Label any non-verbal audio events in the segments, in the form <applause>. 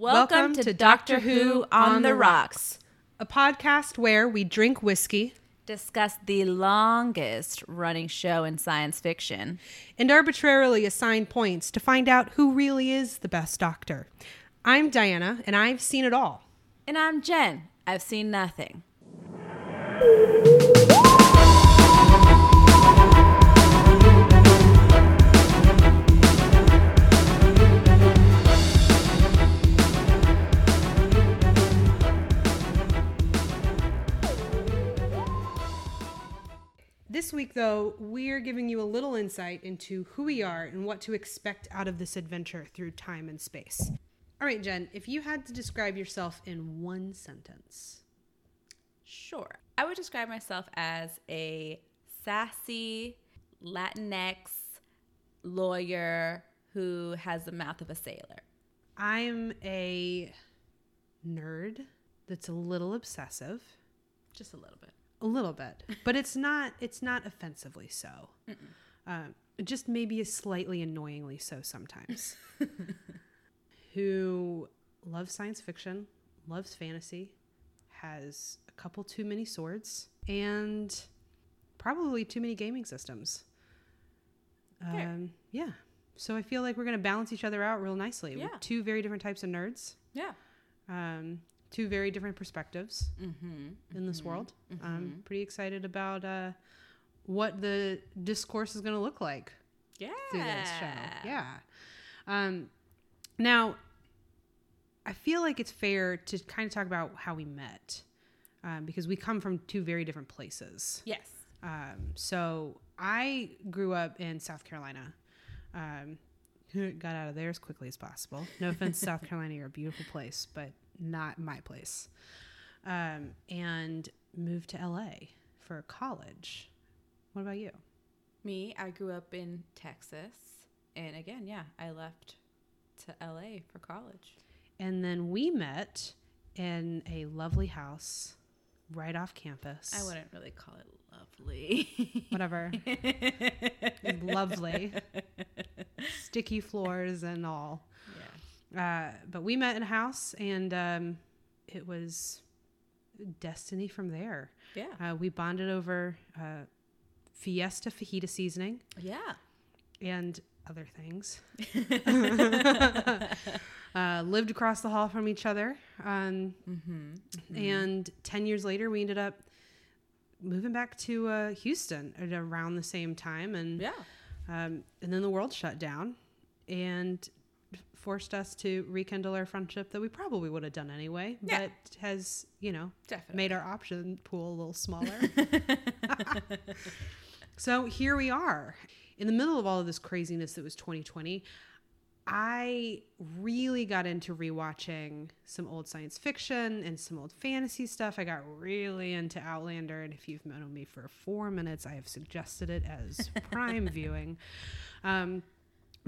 Welcome, to, Doctor Who on the Rocks. a podcast where we drink whiskey Discuss the longest running show in science fiction. and arbitrarily assign points to find out who really is the best doctor. I'm Diana, and I've seen it all. And I'm Jen. I've seen nothing. This week, though, we're giving you a little insight into who we are and what to expect out of this adventure through time and space. All right, Jen, if you had to describe yourself in one sentence, Sure. I would describe myself as a sassy Latinx lawyer who has the mouth of a sailor. I'm a nerd that's a little obsessive. Just a little bit. A little bit but it's not it's not offensively so. Um, just maybe slightly annoyingly so sometimes. <laughs> Who loves science fiction loves fantasy has a couple too many swords and probably too many gaming systems. Um, yeah. So i feel like we're going to balance each other out real nicely. Yeah. We're two very different types of nerds. Yeah. um, two very different perspectives Mm-hmm. in this world. I'm pretty excited about uh, what the discourse is going to look like Yeah. through this show. Yeah. Um, now, I feel like it's fair to kind of talk about how we met um, because we come from two very different places. Yes. Um, so I grew up in South Carolina. Um, <laughs> got out of there as quickly as possible. No offense, South <laughs> Carolina, you're a beautiful place, but not my place. Um, and moved to LA for college. What about you? Me, I grew up in Texas. And again, yeah, I left to LA for college. And then we met in a lovely house right off campus. I wouldn't really call it lovely. <laughs> Whatever. <laughs> lovely. Sticky floors and all. Uh, but we met in a house and um, it was destiny from there. Yeah. Uh, we bonded over uh, Fiesta fajita seasoning Yeah. and other things. <laughs> <laughs> uh, lived across the hall from each other. Um, Mm-hmm. And 10 years later, we ended up moving back to uh, Houston at around the same time. And, Yeah. um, and then the world shut down and forced us to rekindle our friendship that we probably would have done anyway, Yeah. but has, you know, Definitely. made our option pool a little smaller. <laughs> <laughs> so here we are. In the middle of all of this craziness that was 2020, I really got into rewatching some old science fiction and some old fantasy stuff. I got really into Outlander, and if you've known me for four minutes, I have suggested it as <laughs> prime viewing. Um,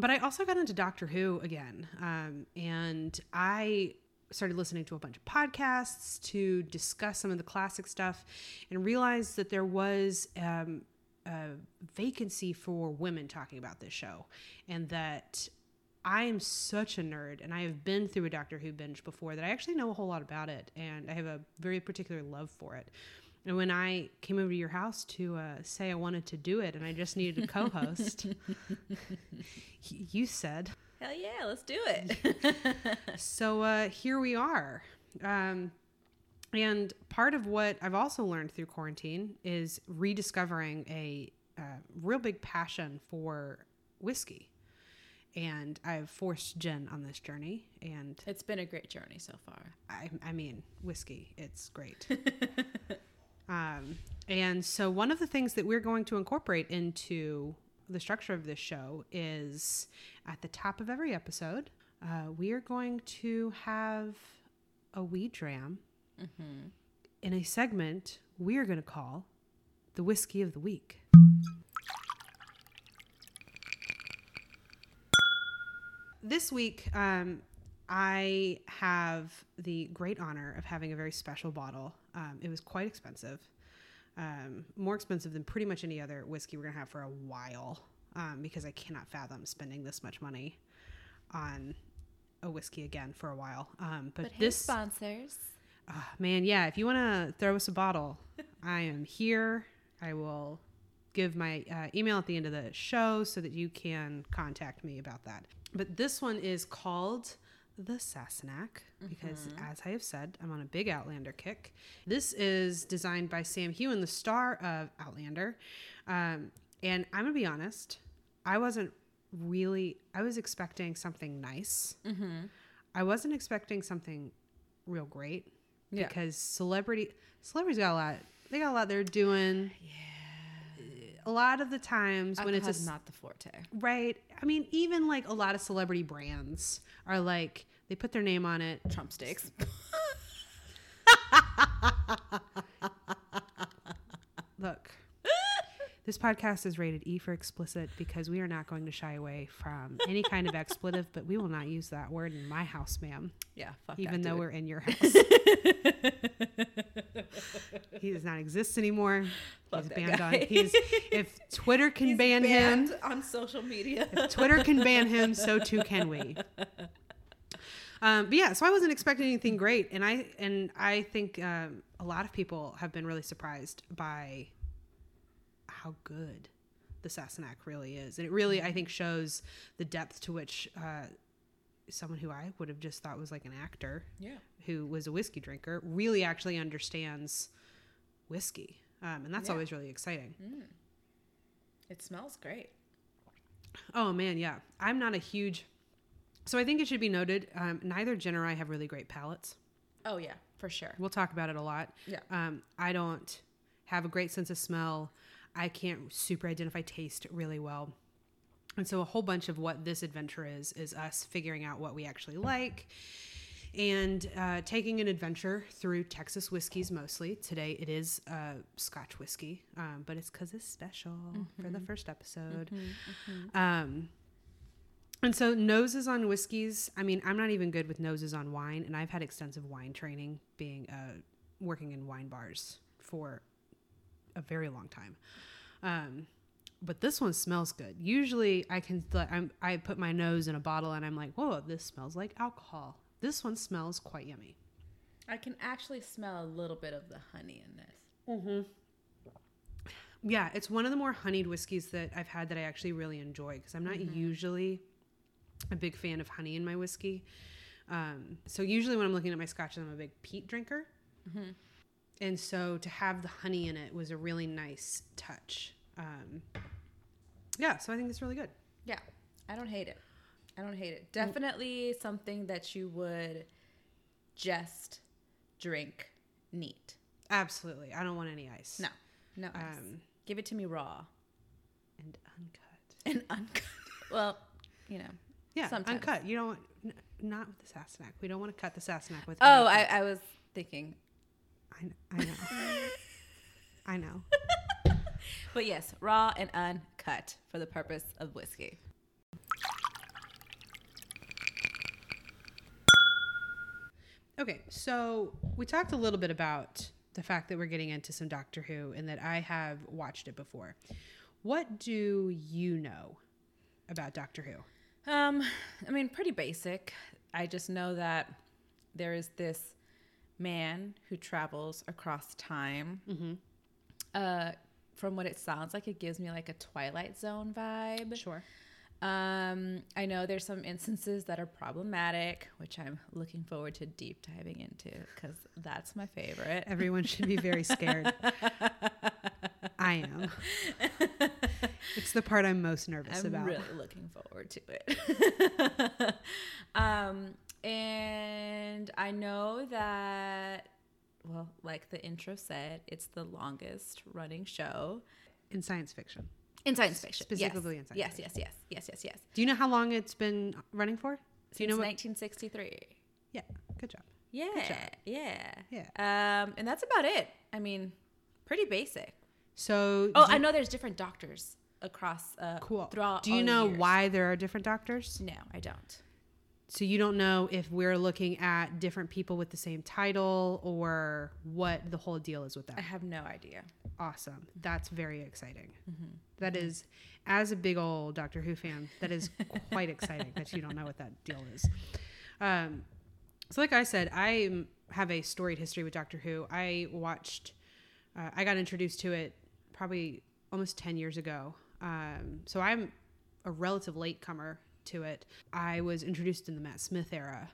but I also got into Doctor Who again, um, and I started listening to a bunch of podcasts to discuss some of the classic stuff, and realized that there was um, a vacancy for women talking about this show, and that I am such a nerd, and I have been through a Doctor Who binge before that I actually know a whole lot about it, and I have a very particular love for it. And when I came over to your house to uh, say I wanted to do it, and I just needed a co-host, <laughs> you said, Hell yeah, let's do it. <laughs> so uh, here we are. Um, and part of what I've also learned through quarantine is rediscovering a uh, real big passion for whiskey. And I've forced Jen on this journey. And it's been a great journey so far. I, I mean, whiskey, it's great. <laughs> um, and so, one of the things that we're going to incorporate into the structure of this show is at the top of every episode, uh, we are going to have a weed dram in a segment we are going to call the whiskey of the week. This week, um, I have the great honor of having a very special bottle. Um, it was quite expensive, um, more expensive than pretty much any other whiskey we're gonna have for a while, um, because I cannot fathom spending this much money on a whiskey again for a while. Um, but, But this sponsors. Ah, man, yeah, if you want to throw us a bottle, I am here. I will give my uh, email at the end of the show so that you can contact me about that. But this one is called the Sassenach because, as I have said, I'm on a big Outlander kick. This is designed by Sam Heughan, the star of Outlander. Um, and I'm going to be honest, I wasn't really, I was expecting something nice. Mm-hmm. I wasn't expecting something real great Yeah. because celebrity celebrities got a lot. They got a lot they're doing. Yeah. A lot of the times when it's a not the forte. right, I mean, even like a lot of celebrity brands are like they put their name on it. Trump steaks. <laughs> Look, this podcast is rated E for explicit because we are not going to shy away from any kind of expletive, but we will not use that word in my house, ma'am. yeah, fuck even that though dude. we're in your <laughs> house. He does not exist anymore. Fuck he's banned guy. on. He's if <laughs> Twitter can He's ban him, on social media. if Twitter can ban him, so too can we. Um, but yeah, so I wasn't expecting anything great, and I and I think um, a lot of people have been really surprised by how good the Sassenach really is, and it really I think shows the depth to which uh, someone who I would have just thought was like an actor yeah. who was a whiskey drinker really actually understands whiskey, um, and that's Yeah. always really exciting. It smells great. Oh man, yeah. I'm not a huge. So I think it should be noted. Um, neither Jen or I have really great palates. Oh yeah, for sure. We'll talk about it a lot. Yeah. Um, I don't have a great sense of smell. I can't super identify taste really well. And so a whole bunch of what this adventure is is us figuring out what we actually like and uh, taking an adventure through Texas whiskeys mostly. Today it is uh, Scotch whiskey, um, but it's because it's special for the first episode. Um, and so noses on whiskeys. I mean, I'm not even good with noses on wine, and I've had extensive wine training, being uh, working in wine bars for a very long time. Um, but this one smells good. Usually, I can like, I'm, I put my nose in a bottle and I'm like, whoa, this smells like alcohol. This one smells quite yummy. I can actually smell a little bit of the honey in this. Mm-hmm. Yeah, it's one of the more honeyed whiskeys that I've had that I actually really enjoy because I'm not usually a big fan of honey in my whiskey. Um, so usually when I'm looking at my scotches, I'm a big peat drinker, and so to have the honey in it was a really nice touch. Um, yeah, so I think it's really good. Yeah, I don't hate it. I don't hate it. Definitely something that you would just drink neat. Absolutely, I don't want any ice. No, no ice. Um, Give it to me raw and uncut. <laughs> and uncut. well, you know. Yeah, Sometimes. uncut. You don't want n- not with the Sassenach. We don't want to cut the Sassenach with. Oh, I. I was thinking. I, I know. <laughs> I know. <laughs> But yes, raw and uncut for the purpose of whiskey. Okay, so we talked a little bit about the fact that we're getting into some Doctor Who and that I have watched it before. What do you know about Doctor Who? Um, I mean, pretty basic. I just know that there is this man who travels across time. Uh, from what it sounds like, it gives me like a Twilight Zone vibe. Sure. Um, I know there's some instances that are problematic, which I'm looking forward to deep diving into because that's my favorite. Everyone should be very scared. <laughs> I am. It's the part I'm most nervous I'm about. really looking forward to it. <laughs> um, and I know that, well, like the intro said, it's the longest running show In science fiction. in science fiction. Specifically yes. in science yes, fiction. yes, yes, yes, yes, yes. Do you know how long it's been running for? Do Since you know what? 1963. Yeah, good job. Yeah, job. yeah, Yeah. Um, and that's about it. I mean, pretty basic. So, Oh, I know there's different doctors across uh, Cool. throughout. Do you know why there are different doctors? No, I don't. So you don't know if we're looking at different people with the same title or what the whole deal is with that. I have no idea. Awesome. That's very exciting. Mm-hmm. That is, as a big old Doctor Who fan, that is quite exciting that you don't know what that deal is. Um, so, like I said, I have a storied history with Doctor Who. I watched, uh, I got introduced to it probably almost 10 years ago. Um, so, I'm a relative latecomer to it. I was introduced in the Matt Smith era.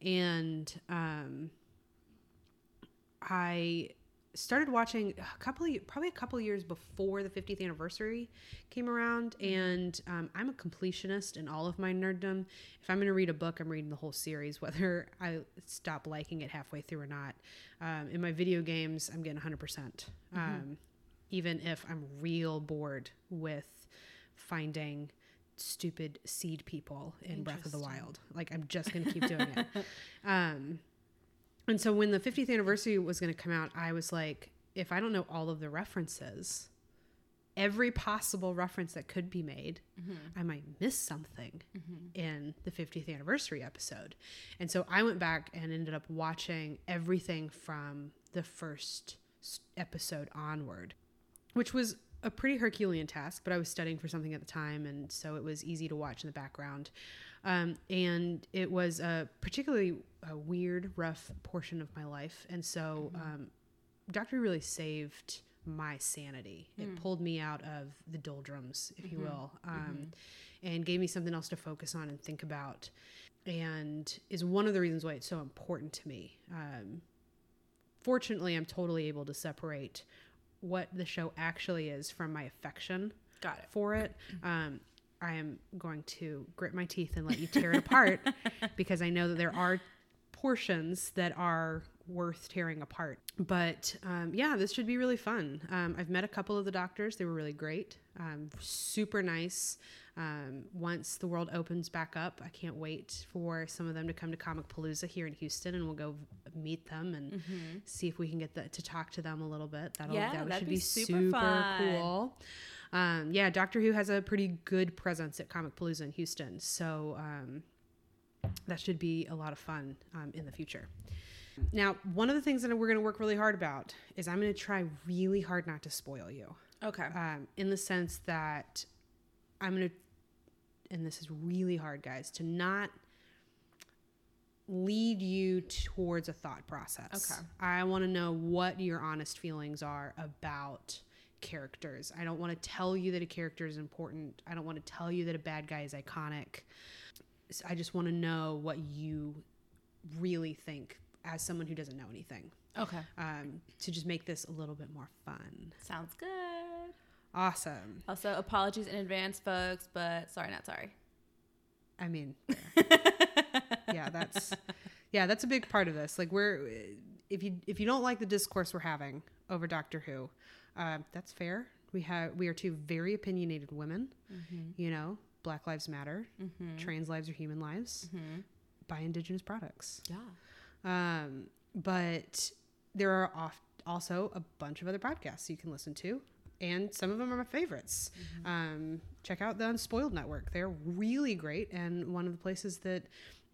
And um, I started watching a couple of, probably a couple years before the 50th anniversary came around. And um, i'm a completionist in all of my nerddom. If i'm going to read a book i'm reading the whole series whether <laughs> i stop liking it halfway through or not. Um, in my video games i'm getting 100%. Um, even if i'm real bored with finding stupid seed people in breath of the wild. Like i'm just going to keep doing it. <laughs> Um, and so when the 50th anniversary was going to come out, I was like, if I don't know all of the references, every possible reference that could be made, I might miss something in the 50th anniversary episode. And so I went back and ended up watching everything from the first episode onward, which was a pretty Herculean task, but I was studying for something at the time, and so it was easy to watch in the background. Um, and it was a particularly a weird, rough portion of my life, and so um, Doctor really saved my sanity. It pulled me out of the doldrums, if you will, um, and gave me something else to focus on and think about. And is one of the reasons why it's so important to me. Um, fortunately, I'm totally able to separate what the show actually is from my affection Got it. for it. Um, I am going to grit my teeth and let you tear it apart <laughs> because I know that there are portions that are worth tearing apart. But um, yeah, this should be really fun. Um, I've met a couple of the doctors, they were really great, um, super nice. Um, once the world opens back up, I can't wait for some of them to come to Comicpalooza here in Houston, and we'll go meet them and see if we can get the, to talk to them a little bit. That'll Yeah, that that'd should be be, super super, fun. cool. Um, yeah, Doctor Who has a pretty good presence at Comicpalooza in Houston, so um, that should be a lot of fun um, in the future. Now, one of the things that we're going to work really hard about is I'm going to try really hard not to spoil you, Okay. um, in the sense that I'm going to, and this is really hard, guys, to not lead you towards a thought process. Okay. I want to know what your honest feelings are about characters. I don't want to tell you that a character is important. I don't want to tell you that a bad guy is iconic. I just want to know what you really think as someone who doesn't know anything Okay. um, to just make this a little bit more fun. Sounds good. Awesome. Also, apologies in advance, folks, but sorry, not sorry. I mean, <laughs> yeah, that's yeah, that's a big part of this. Like, we're if you if you don't like the discourse we're having over Doctor Who, uh, that's fair. We have we are two very opinionated women. You know, Black Lives Matter, trans lives are human lives. Buy indigenous products. Yeah. Um, but there are off- also a bunch of other podcasts you can listen to, and some of them are my favorites. Um, check out the Unspoiled Network; they're really great, and one of the places that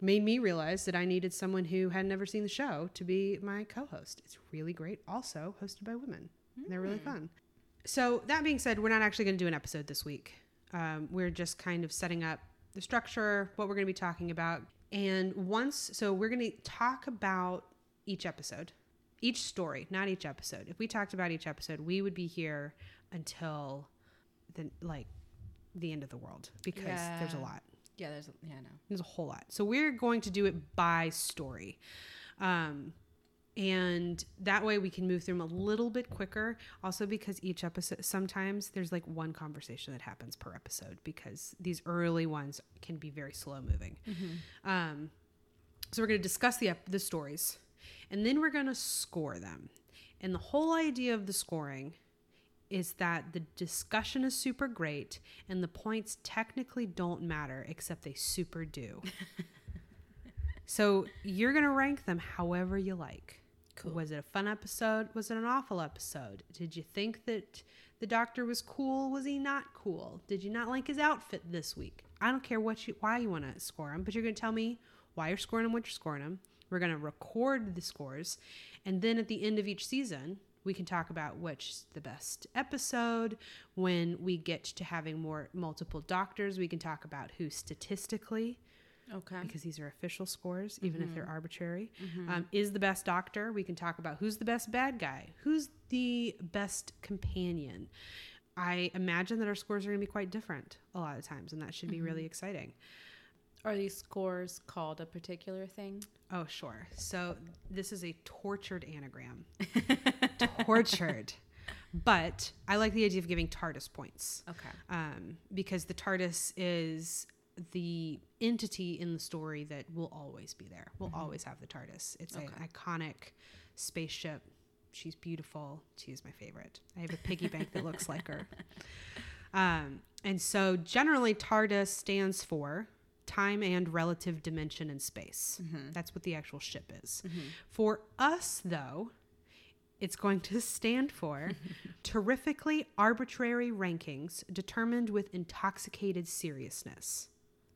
made me realize that I needed someone who had never seen the show to be my co-host. It's really great, also hosted by women. And they're really fun. So that being said, we're not actually going to do an episode this week. Um, we're just kind of setting up the structure, what we're going to be talking about, and once, so we're going to talk about each episode, each story, not each episode. If we talked about each episode, we would be here until the like the end of the world because there's a lot. Yeah, there's, yeah, no. There's a whole lot. So we're going to do it by story. Um, and that way we can move through them a little bit quicker. Also, because each episode, sometimes there's like one conversation that happens per episode because these early ones can be very slow moving. Um, so we're going to discuss the, the stories and then we're going to score them. And the whole idea of the scoring is that the discussion is super great and the points technically don't matter except they super do. <laughs> so you're going to rank them however you like. Cool. Was it a fun episode? Was it an awful episode? Did you think that the doctor was cool? Was he not cool? Did you not like his outfit this week? I don't care what you why you want to score him, but you're going to tell me why you're scoring him, what you're scoring him. We're going to record the scores, and then at the end of each season, we can talk about which the best episode. When we get to having more multiple doctors, we can talk about who statistically Okay. because these are official scores, even if they're arbitrary. Um, is the best doctor? We can talk about who's the best bad guy, who's the best companion. I imagine that our scores are going to be quite different a lot of times, and that should be really exciting. Are these scores called a particular thing? Oh, sure. So this is a tortured anagram. <laughs> tortured. But I like the idea of giving TARDIS points Okay. um, because the TARDIS is the entity in the story that will always be there. We'll mm-hmm. always have the TARDIS. It's Okay. an iconic spaceship. She's beautiful. She's my favorite. I have a piggy bank that looks like her. <laughs> Um, and so generally, TARDIS stands for time and relative dimension in space. Mm-hmm. That's what the actual ship is. Mm-hmm. For us, though, it's going to stand for <laughs> terrifically arbitrary rankings determined with intoxicated seriousness.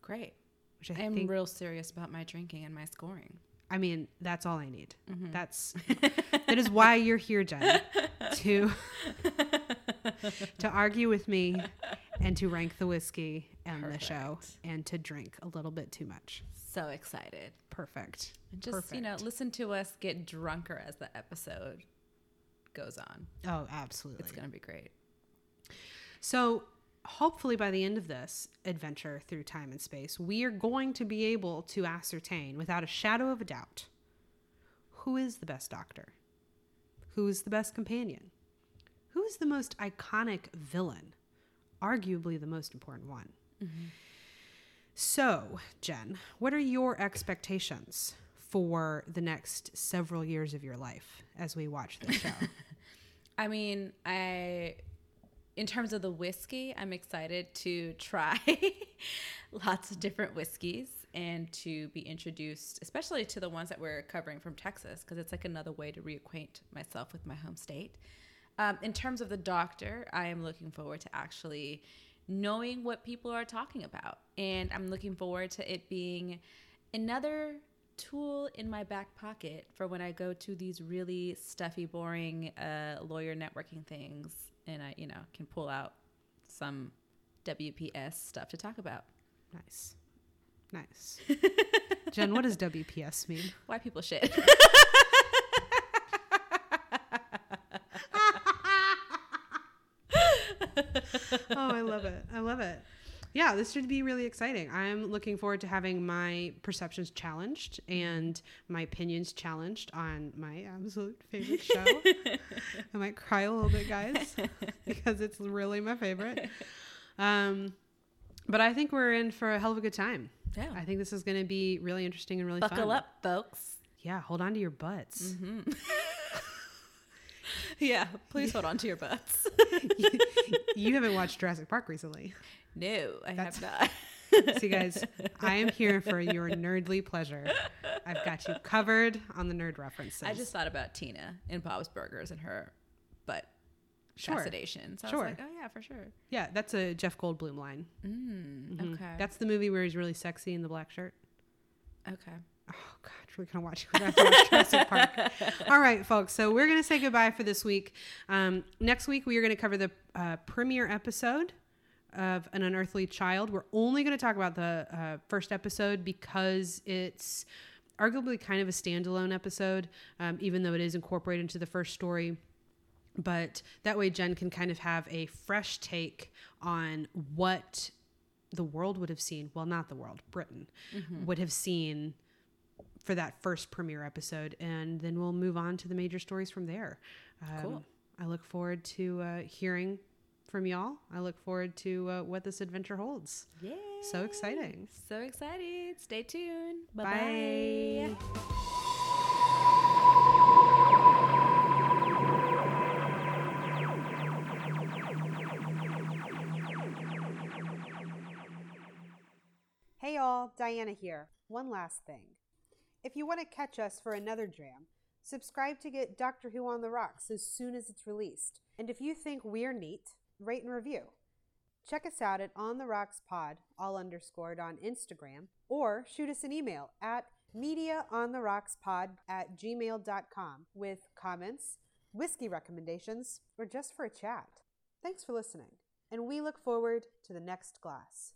Great. Which I, I am real serious about my drinking and my scoring. I mean, that's all I need. Mm-hmm. That's <laughs> that is why you're here, Jen, to to argue with me and to rank the whiskey and the show and to drink a little bit too much. So excited. Perfect. And just, you know, listen to us get drunker as the episode goes on. Oh, absolutely. It's going to be great. So, hopefully, by the end of this adventure through time and space, we are going to be able to ascertain without a shadow of a doubt who is the best doctor, who is the best companion, who is the most iconic villain, arguably the most important one. So, Jen, what are your expectations for the next several years of your life as we watch this show? <laughs> I mean, I, in terms of the whiskey, I'm excited to try <laughs> lots of different whiskeys and to be introduced, especially to the ones that we're covering from Texas, because it's like another way to reacquaint myself with my home state. Um, in terms of the doctor, I am looking forward to actually knowing what people are talking about. And I'm looking forward to it being another tool in my back pocket for when I go to these really stuffy, boring uh, lawyer networking things and I, you know, can pull out some WPS stuff to talk about. Nice. Nice. <laughs> Jen, what does WPS mean? Why people shit. <laughs> <laughs> oh, I love it. I love it. Yeah, this should be really exciting. I'm looking forward to having my perceptions challenged and my opinions challenged on my absolute favorite show. <laughs> I might cry a little bit, guys, <laughs> because it's really my favorite. Um, but I think we're in for a hell of a good time. Yeah. I think this is going to be really interesting and really Buckle fun. up, folks. Yeah, hold on to your butts. <laughs> Yeah, please hold on to your butts. <laughs> you haven't watched Jurassic Park recently. no, I have not. See, guys, I am here for your nerdly pleasure. I've got you covered on the nerd references. I just thought about Tina in Bob's Burgers and her butt Sure. sedation. So Sure. I was like, oh yeah, for sure. yeah, that's a Jeff Goldblum line. Mm, Mhm. Okay. That's the movie where he's really sexy in the black shirt. okay. Oh God, we're gonna watch. We're gonna have to watch Jurassic Park. <laughs> All right, folks. So we're gonna say goodbye for this week. Um, next week we are gonna cover the uh, premiere episode of An Unearthly Child. We're only gonna talk about the uh, first episode because it's arguably kind of a standalone episode, um, even though it is incorporated into the first story. But that way, Jen can kind of have a fresh take on what the world would have seen. Well, not the world, Britain would have seen for that first premiere episode, and then we'll move on to the major stories from there. Um, Cool. I look forward to uh, hearing from y'all. I look forward to uh, what this adventure holds. Yay. So exciting. So excited. Stay tuned. Bye. Bye-bye. Hey all, Diana here. One last thing. If you want to catch us for another dram, subscribe to get Doctor Who on the Rocks as soon as it's released. And if you think we're neat, rate and review. Check us out at On the Rocks Pod, all underscored on Instagram, or shoot us an email at mediaontherockspod at gmail.com with comments, whiskey recommendations, or just for a chat. Thanks for listening, and we look forward to the next glass.